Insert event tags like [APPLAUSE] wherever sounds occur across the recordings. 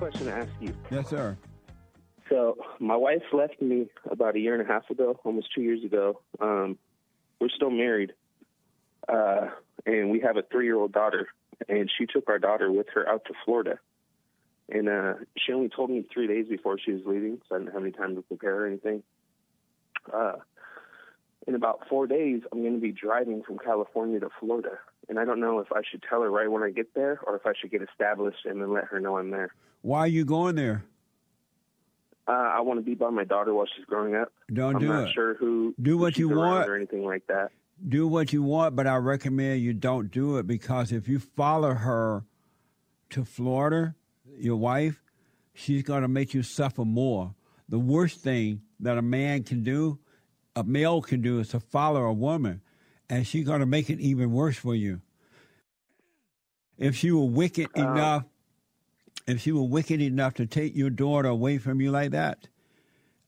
question to ask you. Yes, sir. So my wife left me about a year and a half ago, almost two years ago. Um, we're still married, uh, and we have a three-year-old daughter. And she took our daughter with her out to Florida, and uh, she only told me three days before she was leaving, so I didn't have any time to prepare or anything. Uh, in about four days, I'm going to be driving from California to Florida, and I don't know if I should tell her right when I get there or if I should get established and then let her know I'm there. Why are you going there? Uh, I want to be by my daughter while she's growing up. Don't I'm do not it. sure who Do what you want. or anything like that. do what you want, but I recommend you don't do it because if you follow her to Florida, your wife, she's going to make you suffer more. The worst thing that a man can do, a male can do, is to follow a woman, and she's going to make it even worse for you. If she were wicked Um, enough, if she were wicked enough to take your daughter away from you like that,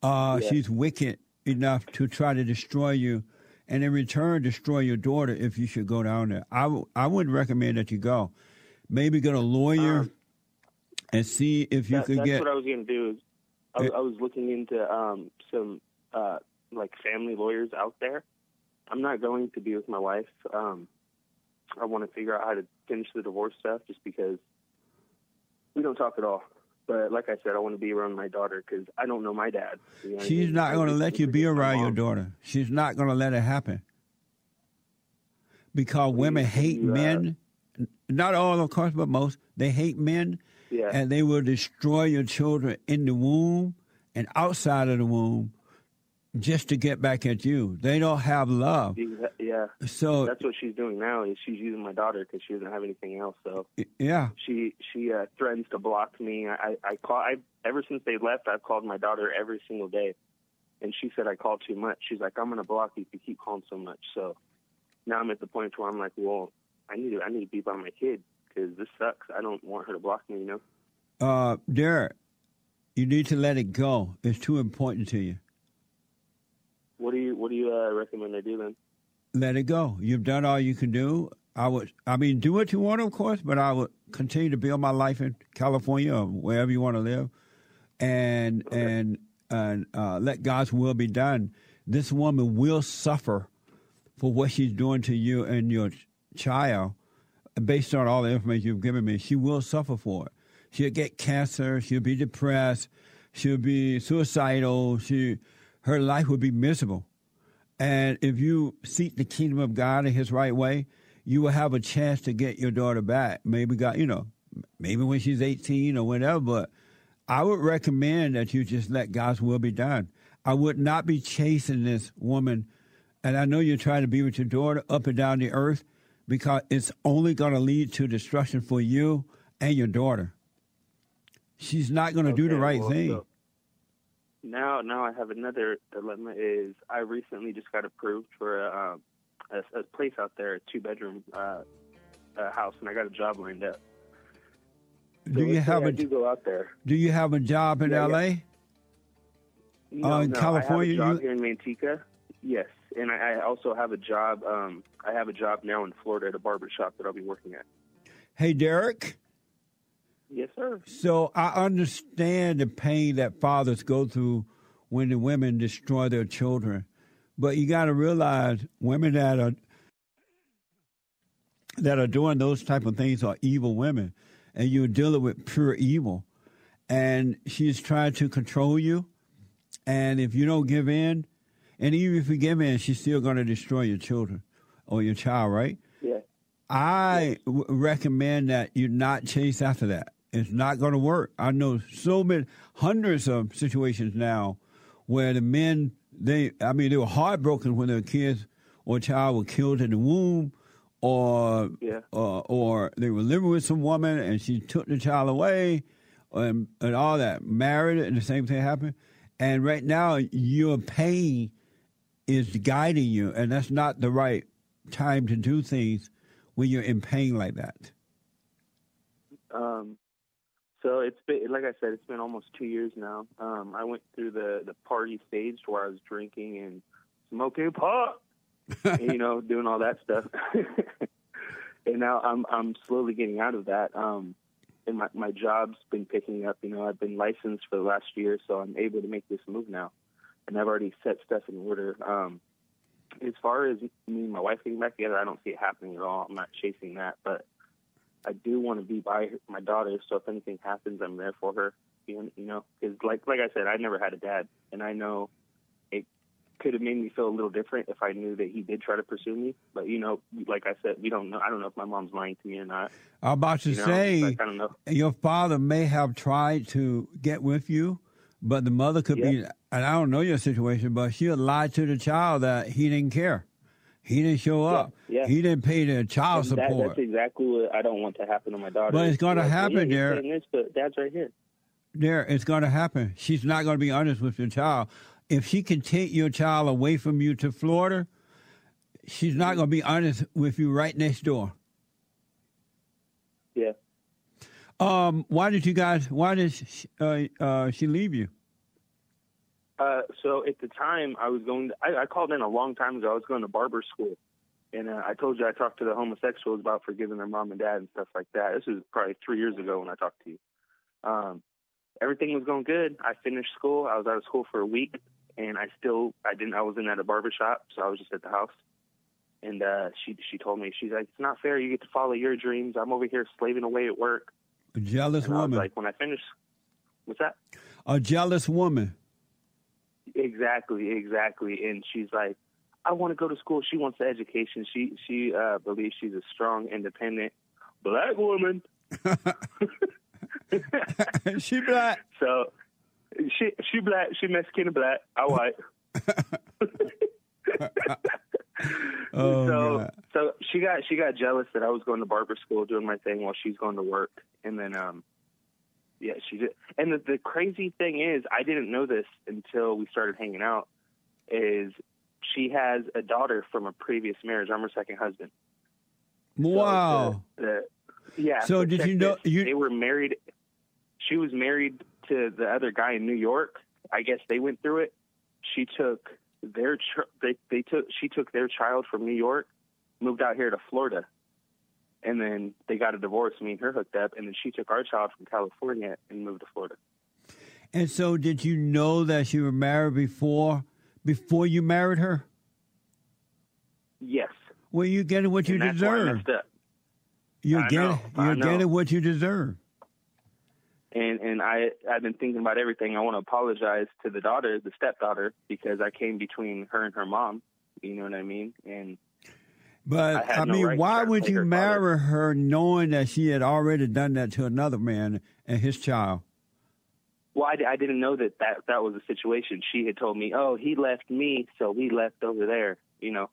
uh, Yeah. she's wicked enough to try to destroy you, and in return destroy your daughter if you should go down there. I, w- I would recommend that you go. Maybe get a lawyer Um, and see if you That- could that's get. what I was going to do. I, Yeah. I was looking into um, some uh, like family lawyers out there. I'm not going to be with my wife. Um, I want to figure out how to finish the divorce stuff, just because we don't talk at all. But like I said, I want to be around my daughter because I don't know my dad. You know She's not going to let you be around your daughter. She's not going to let it happen. Because women hate you, uh, men. Not all, of course, but most. They hate men, Yeah. and they will destroy your children in the womb and outside of the womb just to get back at you. They don't have love. Yeah. So, That's what she's doing now. Is she's using my daughter because she doesn't have anything else. So yeah. she she uh, threatens to block me. I I, call. I ever since they left, I've called my daughter every single day, and she said I call too much. She's like, I'm gonna block you if you keep calling so much. So now I'm at the point where I'm like, well, I need to I need to be by my kid because this sucks. I don't want her to block me. You know. Uh, Derek, you need to let it go. It's too important to you. What do you What do you uh, recommend I do then? let it go. You've done all you can do. I would, I mean, do what you want, of course, but I would continue to build my life in California or wherever you want to live, and and and uh, let God's will be done. This woman will suffer for what she's doing to you and your child, based on all the information you've given me. She will suffer for it. She'll get cancer. She'll be depressed. She'll be suicidal. She, her life will be miserable. And if you seek the kingdom of God in His right way, you will have a chance to get your daughter back. Maybe God, you know, maybe when she's 18 or whatever. But I would recommend that you just let God's will be done. I would not be chasing this woman, and I know you're trying to be with your daughter up and down the earth because it's only going to lead to destruction for you and your daughter. She's not going to do the right well, thing. so now, now I have another dilemma. Is I recently just got approved for a, um, a, a place out there, a two bedroom uh, uh, house, and I got a job lined up. So do you have I a do go out there? Do you have a job in Yeah, yeah. L.A.? No, Uh, in no, California, I have a job here in Manteca. Yes, and I, I also have a job. Um, I have a job now in Florida at a barber shop that I'll be working at. Hey, Derek. Yes, sir. So I understand the pain that fathers go through when the women destroy their children, but you got to realize women that are that are doing those type of things are evil women, and you're dealing with pure evil. And she's trying to control you, and if you don't give in, and even if you give in, she's still going to destroy your children or your child, right? Yeah. I w- recommend that you not chase after that. It's not going to work. I know so many hundreds of situations now where the men they I mean they were heartbroken when their kids or child were killed in the womb or Yeah. uh, or they were living with some woman and she took the child away and, and all that married and the same thing happened and right now your pain is guiding you and that's not the right time to do things when you're in pain like that Um, so it's been, like I said, it's been almost two years now. Um, I went through the the party stage where I was drinking and smoking pot, and, [LAUGHS] you know, doing all that stuff. [LAUGHS] and now I'm I'm slowly getting out of that. Um, and my my job's been picking up. You know, I've been licensed for the last year, so I'm able to make this move now, and I've already set stuff in order. Um, as far as me and my wife getting back together, I don't see it happening at all. I'm not chasing that, but I do want to be by her, my daughter. So if anything happens, I'm there for her. You know, because like like I said, I never had a dad, and I know it could have made me feel a little different if I knew that he did try to pursue me. But you know, like I said, we don't know. I don't know if my mom's lying to me or not. I'm about to You know, say, I don't know. your father may have tried to get with you, but the mother could be, and I don't know your situation, but she'll lie to the child that he didn't care. He didn't show up. yeah. He didn't pay the child that, support. that's exactly what I don't want to happen to my daughter. But it's gonna happen yeah, there. This, but dad's right here. there, it's going to happen. She's not going to be honest with your child. If she can take your child away from you to Florida, she's not going to be honest with you right next door. Yeah. Um, why did you guys? Why did she, uh, uh, she leave you? Uh, so at the time, I was going. To, I, I called in a long time ago. I was going to barber school, and uh, I told you I talked to the homosexuals about forgiving their mom and dad and stuff like that. This was probably three years ago when I talked to you. Um, everything was going good. I finished school. I was out of school for a week, and I still I didn't. I wasn't at a barber shop, so I was just at the house. And uh, she she told me she's like, it's not fair. You get to follow your dreams. I'm over here slaving away at work. A jealous And I was woman. like, when I finish, what's that? a jealous woman. Exactly, exactly. And she's like, I want to go to school. She wants the education. She she uh, believes she's a strong, independent black woman. [LAUGHS] [LAUGHS] she black. So she she black. She Mexican and black. I white. [LAUGHS] Oh, so God. so she got she got jealous that I was going to barber school doing my thing while she's going to work, and then um yeah she did. And the, the crazy thing is I didn't know this until we started hanging out. Is she has a daughter from a previous marriage? I'm her second husband. So uh, Wow. the- the- yeah. So did you know- you- they were married? She was married to the other guy in New York. I guess they went through it. She took their they they took she took their child from New York, moved out here to Florida, and then they got a divorce. Me and her hooked up, and then she took our child from California and moved to Florida. And so, did you know that she was married before before you married her? Yes, Well, you getting what you and that's why I deserve. You're getting you're getting what you deserve. and and I I've been thinking about everything. I want to apologize to the daughter, the stepdaughter, because I came between her and her mom. You know what I mean? And But I I, no mean, right why would you her marry her knowing that she had already done that to another man and his child? well, I, I didn't know that, that that was the situation. She had told me, "Oh, he left me, so he left over there." You know,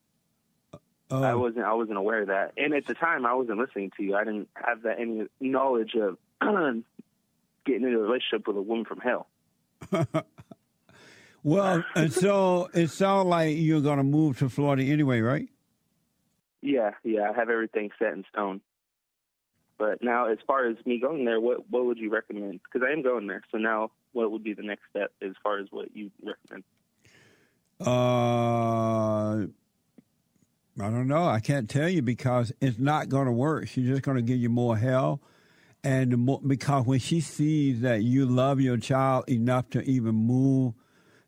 uh, Oh, I wasn't I wasn't aware of that. And at the time, I wasn't listening to you. I didn't have that any knowledge of [CLEARS THROAT] getting into a relationship with a woman from hell. [LAUGHS] well, and so it sounds like you're going to move to Florida anyway, right? Yeah, yeah, I have everything set in stone. But now, as far as me going there, what what would you recommend? Because I am going there. So now, what would be the next step as far as what you recommend? Uh, I don't know. I can't tell you because it's not going to work. She's just going to give you more hell. And because when she sees that you love your child enough to even move,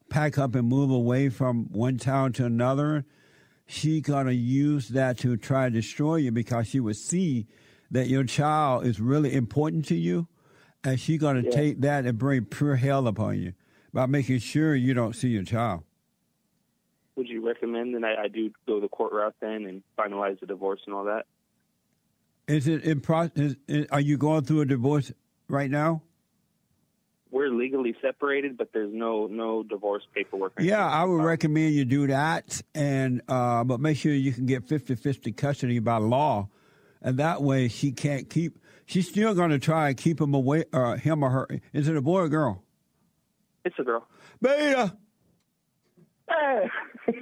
pack up and move away from one town to another, she going to use that to try to destroy you because she would see that your child is really important to you. And she's going to Yeah. take that and bring pure hell upon you by making sure you don't see your child. Would you recommend that I, I do go the court route then and finalize the divorce and all that? Is it in process? Are you going through a divorce right now? We're legally separated, but there's no no divorce paperwork. Yeah. I would recommend you do that, and uh, but make sure you can get 50-50 custody by law, and that way she can't keep. She's still going to try and keep him away, uh, him or her. Is it a boy or girl? It's a girl. Beta. Hey. [LAUGHS]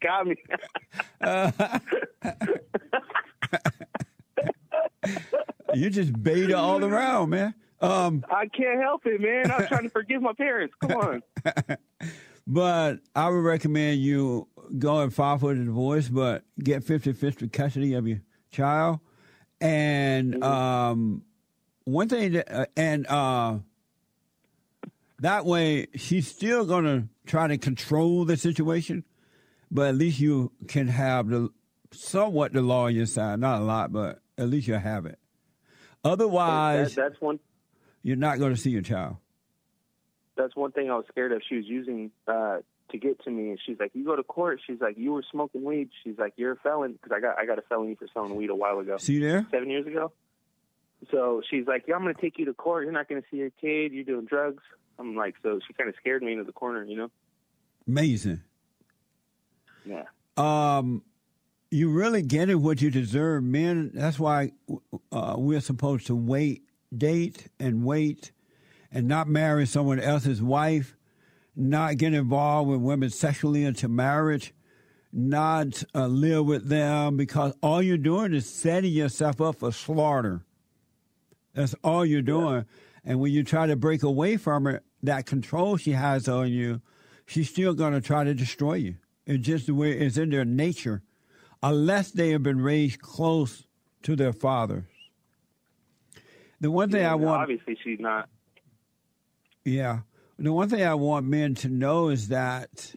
Got me. [LAUGHS] You just beta all around, man. Um, I can't help it, man. I'm trying to forgive my parents. Come on. [LAUGHS] But I would recommend you go and file for the divorce, but get 50 50 custody of your child. And And um, one thing, that, uh, and uh, that way she's still going to try to control the situation, but at least you can have the somewhat the law on your side. Not a lot, but at least you have it. Otherwise, That, that's one. You're not going to see your child. That's one thing I was scared of. She was using uh, to get to me, and she's like, "You go to court." She's like, "You were smoking weed." She's like, "You're a felon," because I got I got a felony for selling weed a while ago, See you there? seven years ago. So she's like, "Yeah, I'm going to take you to court. You're not going to see your kid. You're doing drugs." I'm like, so she kind of scared me into the corner, you know? Amazing. Yeah. um, you really getting what you deserve, men. That's why uh, we're supposed to wait, date, and wait, and not marry someone else's wife, not get involved with women sexually into marriage, not uh, live with them, because all you're doing is setting yourself up for slaughter. That's all you're doing. And when you try to break away from her, that control she has on you, she's still going to try to destroy you. It's just the way it's in their nature, unless they have been raised close to their fathers. The one thing Yeah, I want, Obviously, she's not. yeah, the one thing I want men to know is that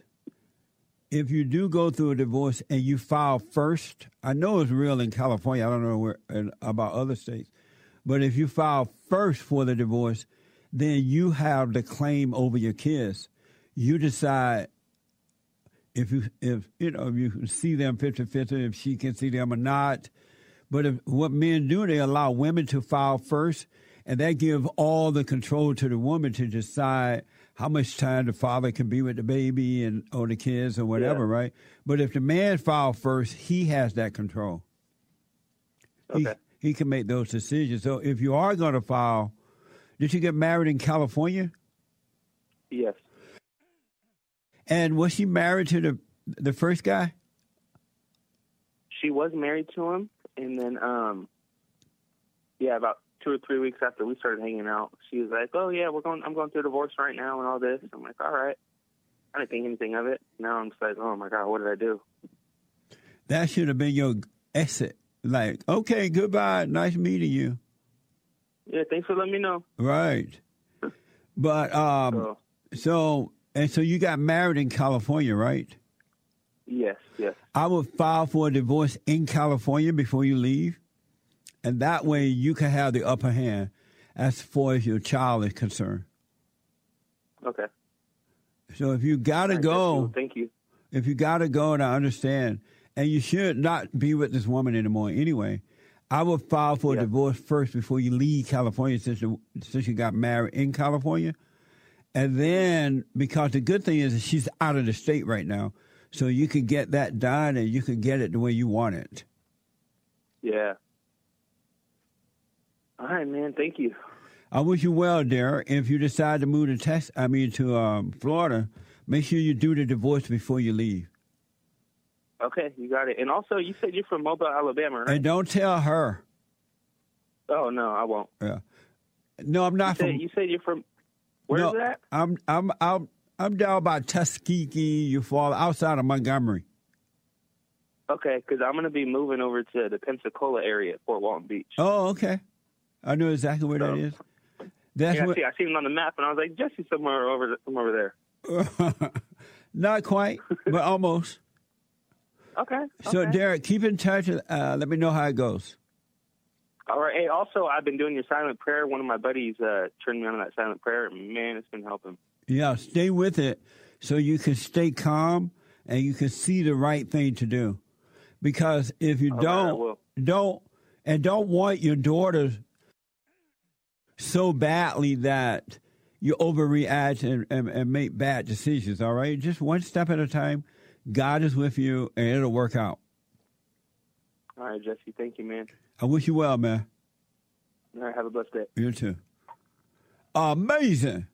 if you do go through a divorce and you file first, I know it's real in California. I don't know where in, about other states, but if you file first for the divorce, then you have the claim over your kids. You decide if you if you know if you can see them 50-50, if she can see them or not. But if, what men do, they allow women to file first, and they give all the control to the woman to decide how much time the father can be with the baby and or the kids or whatever, Yeah. right? But if the man filed first, he has that control. Okay. He, he can make those decisions. So if you are going to file, did you get married in California? Yes. And was she married to the the first guy? She was married to him, and then, um, yeah, about two or three weeks after we started hanging out, she was like, "Oh yeah, we're going. I'm going through a divorce right now, and all this." I'm like, "All right." I didn't think anything of it. Now I'm just like, "Oh my god, what did I do?" That should have been your exit. Like, okay, goodbye. Nice meeting you. Yeah, thanks for letting me know. Right. [LAUGHS] But um So, so and so you got married in California, right? Yes, yes. I will file for a divorce in California before you leave. And that way you can have the upper hand as far as your child is concerned. Okay. So if you gotta right, go. Thank you. if you gotta go, and I understand, and you should not be with this woman anymore anyway. I would file for a divorce first before you leave California, since you, since you got married in California, and then because the good thing is that she's out of the state right now, so you can get that done and you can get it the way you want it. Yeah. All right, man. Thank you. I wish you well, Derek. If you decide to move to Texas, I mean to um, Florida, make sure you do the divorce before you leave, Okay, you got it. And also, you said you're from Mobile, Alabama, right? and don't tell her. oh no, I won't. Yeah. No, I'm You not said, from. you said you're from. Where's no, that? I'm I'm I'm I'm down by Tuskegee. You fall outside of Montgomery. Okay, because I'm going to be moving over to the Pensacola area, Fort Walton Beach. Oh, okay. I know exactly where that is. That's yeah, I what. see. I seen it on the map, and I was like, Jesse, somewhere over, from over there. [LAUGHS] not quite, but almost. [LAUGHS] Okay. So, okay. Derek, keep in touch. Uh, let me know how it goes. All right. Hey, also, I've been doing your silent prayer. One of my buddies uh, turned me on to that silent prayer. Man, it's been helping. Yeah, stay with it so you can stay calm and you can see the right thing to do. Because if you All right, don't, will. don't, and don't want your daughter so badly that you overreact and, and, and make bad decisions, all right? Just one step at a time. God is with you and it'll work out. All right, Jesse. Thank you, man. I wish you well, man. All right. Have a blessed day. You too. Amazing.